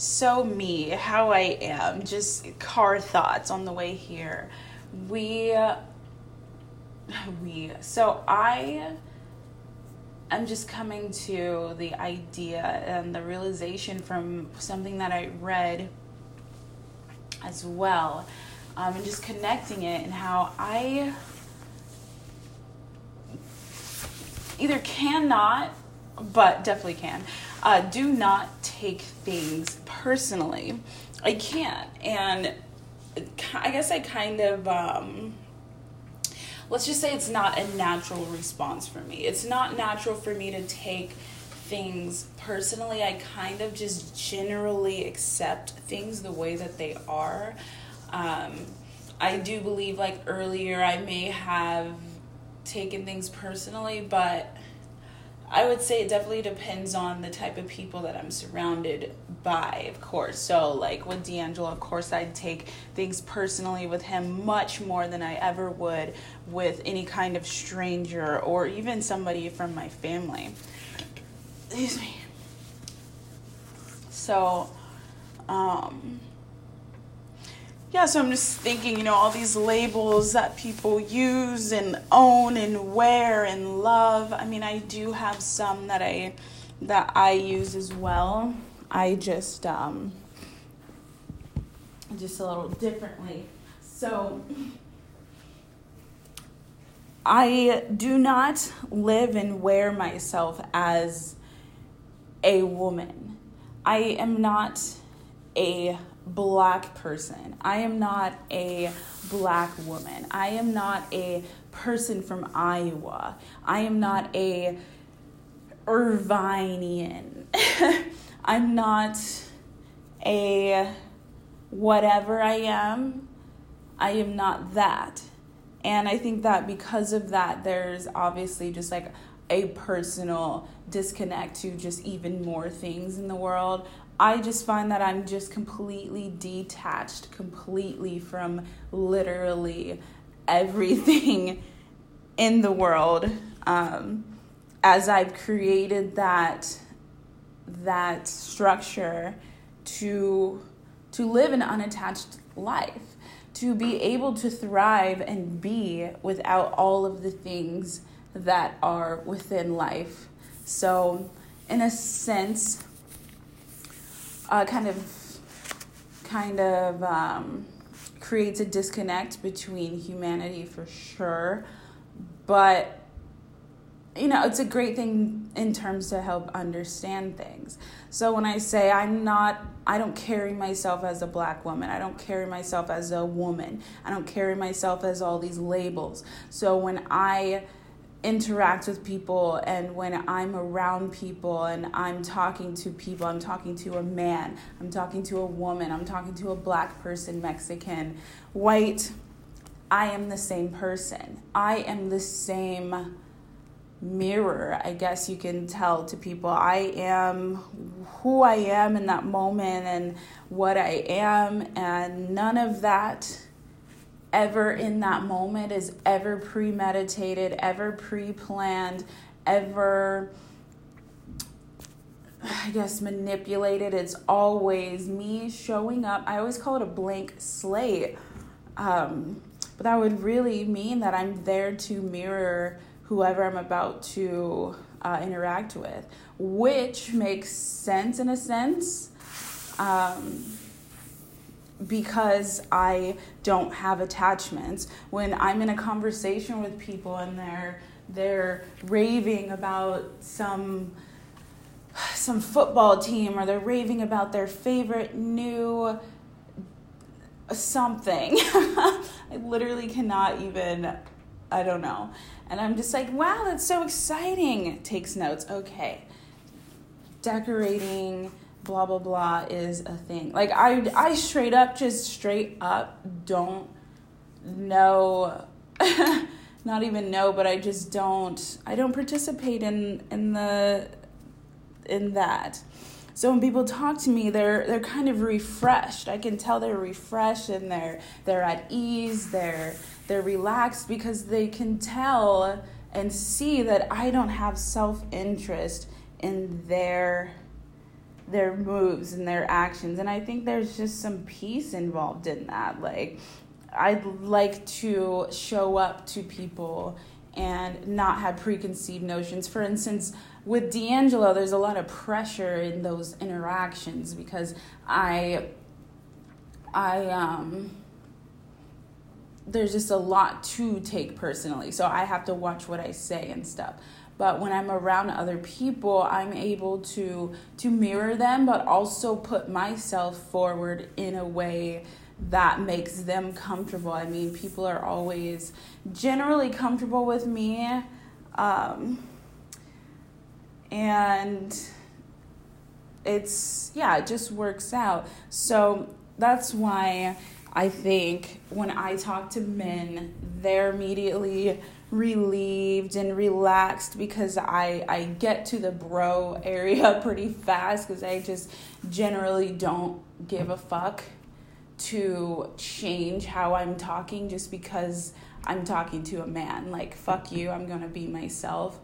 so me, how I am, just car thoughts on the way here. We, we, so I am just coming to the idea and the realization from something that I read as well, um, and just connecting it and how I either cannot, but definitely can, uh, do not take things personally. I can't. And I guess I kind of, um, let's just say it's not a natural response for me. It's not natural for me to take things personally. I kind of just generally accept things the way that they are. Um, I do believe, like earlier, I may have taken things personally, but I would say it definitely depends on the type of people that I'm surrounded by, of course. So, like with D'Angelo, of course, I'd take things personally with him much more than I ever would with any kind of stranger or even somebody from my family. Excuse me. So, um, yeah, so I'm just thinking, you know, all these labels that people use and own and wear and love. I mean, I do have some that I that I use as well. I just um just a little differently. So I do not live and wear myself as a woman. I am not a black person. I am not a black woman. I am not a person from Iowa. I am not a Irvinian. I'm not a whatever I am. I am not that. And I think that because of that, there's obviously just like a personal disconnect to just even more things in the world. I just find that I'm just completely detached, completely from literally everything in the world. Um, as I've created that that structure to to live an unattached life, to be able to thrive and be without all of the things that are within life. So, in a sense, uh, kind of kind of um, creates a disconnect between humanity for sure. But you know it's a great thing in terms to help understand things. So when i say i'm not i don't carry myself as a black woman i don't carry myself as a woman i don't carry myself as all these labels. So when i interact with people and when I'm around people and I'm talking to people, I'm talking to a man, I'm talking to a woman, I'm talking to a black person, Mexican, white, I am the same person. I am the same mirror, I guess you can tell to people. I am who I am in that moment and what I am, and none of that ever in that moment is ever premeditated, ever pre planned, ever, I guess, manipulated. It's always me showing up. I always call it a blank slate. Um, but that would really mean that I'm there to mirror whoever I'm about to uh, interact with, which makes sense in a sense. Um, because I don't have attachments. When I'm in a conversation with people and they're they're raving about some some football team or they're raving about their favorite new something. I literally cannot even I don't know. And I'm just like, wow, that's so exciting. Takes notes. Okay. Decorating blah blah blah is a thing. Like I I straight up just straight up don't know not even know, but I just don't I don't participate in in the in that. So when people talk to me, they're they're kind of refreshed. I can tell they're refreshed and they're they're at ease, they're they're relaxed because they can tell and see that I don't have self-interest in their their moves and their actions and i think there's just some peace involved in that. Like i'd like to show up to people and not have preconceived notions. For instance with d'angelo there's a lot of pressure in those interactions because i i um there's just a lot to take personally. So i have to watch what i say and stuff but when i'm around other people i'm able to to mirror them but also put myself forward in a way that makes them comfortable. I mean people are always generally comfortable with me um, and it's yeah it just works out. So that's why i think when i talk to men they're immediately relieved and relaxed because I, I get to the bro area pretty fast because I just generally don't give a fuck to change how I'm talking just because I'm talking to a man. Like, fuck you, I'm gonna be myself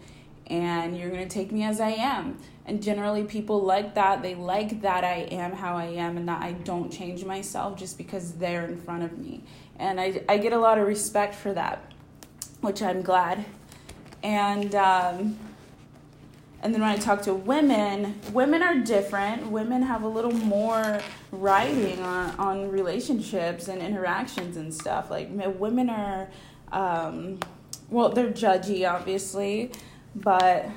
and you're gonna take me as I am. And generally, people like that. They like that I am how I am and that I don't change myself just because they're in front of me. And I, I get a lot of respect for that which I'm glad. And um, and then when I talk to women, women are different. Women have a little more writing on, on relationships and interactions and stuff. Like women are, um, well, they're judgy, obviously, but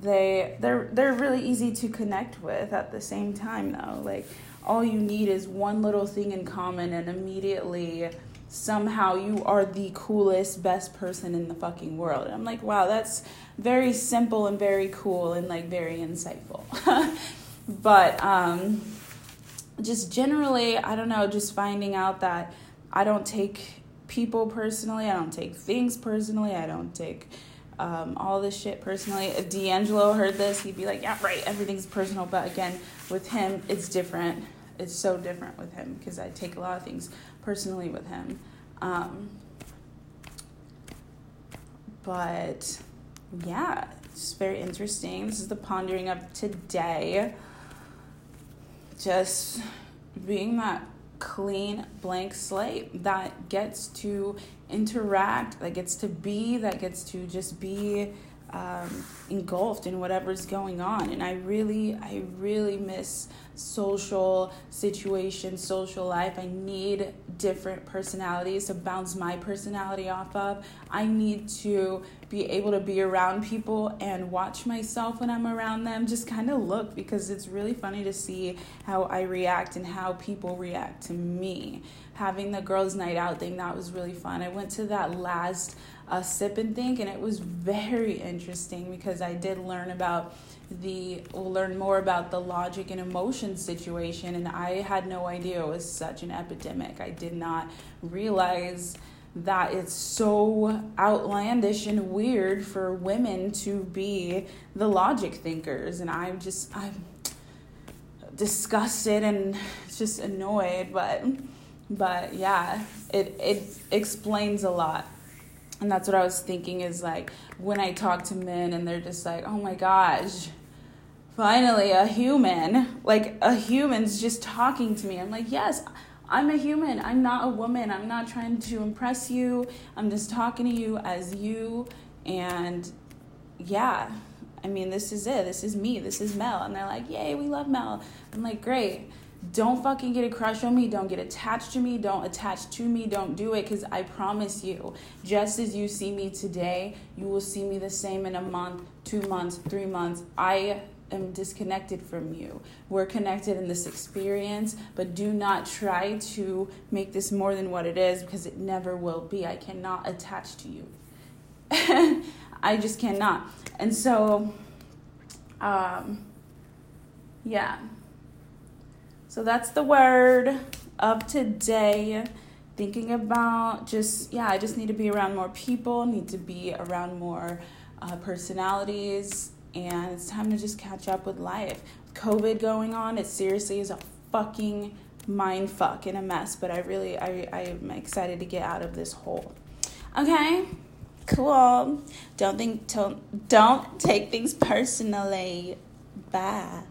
they they're they're really easy to connect with at the same time though. Like all you need is one little thing in common, and immediately somehow you are the coolest, best person in the fucking world. And I'm like, wow, that's very simple and very cool and like very insightful. but um, just generally, I don't know, just finding out that I don't take people personally, I don't take things personally, I don't take. Um, all this shit personally. If D'Angelo heard this, he'd be like, "Yeah, right. Everything's personal." But again, with him, it's different. It's so different with him because I take a lot of things personally with him. Um, but yeah, it's very interesting. This is the pondering of today. Just being that clean blank slate that gets to interact, that gets to be, that gets to just be um, engulfed in whatever's going on. And I really, I really miss social situation, social life. I need different personalities to bounce my personality off of. I need to be able to be around people and watch myself when I'm around them. Just kind of look because it's really funny to see how I react and how people react to me. Having the girls' night out thing, that was really fun. I went to that last uh, sip and think, and it was very interesting because I did learn about the learn more about the logic and emotion situation and I had no idea it was such an epidemic. I did not realize that it's so outlandish and weird for women to be the logic thinkers and I'm just I'm disgusted and just annoyed but but yeah it it explains a lot and that's what I was thinking is like when I talk to men and they're just like, oh my gosh, finally a human, like a human's just talking to me. I'm like, yes, I'm a human. I'm not a woman. I'm not trying to impress you. I'm just talking to you as you. And yeah, I mean, this is it. This is me. This is Mel. And they're like, yay, we love Mel. I'm like, great don't fucking get a crush on me. Don't get attached to me. Don't attach to me. Don't do it because I promise you, just as you see me today, you will see me the same in a month, two months, three months. I am disconnected from you. We're connected in this experience, but do not try to make this more than what it is because it never will be. I cannot attach to you. I just cannot. And so, um, yeah. So that's the word of today. Thinking about just, yeah, I just need to be around more people, need to be around more uh, personalities, and it's time to just catch up with life. COVID going on, it seriously is a fucking mind fuck and a mess, but I really, I, I am excited to get out of this hole. Okay, cool. Don't think, don't, don't take things personally. Bye.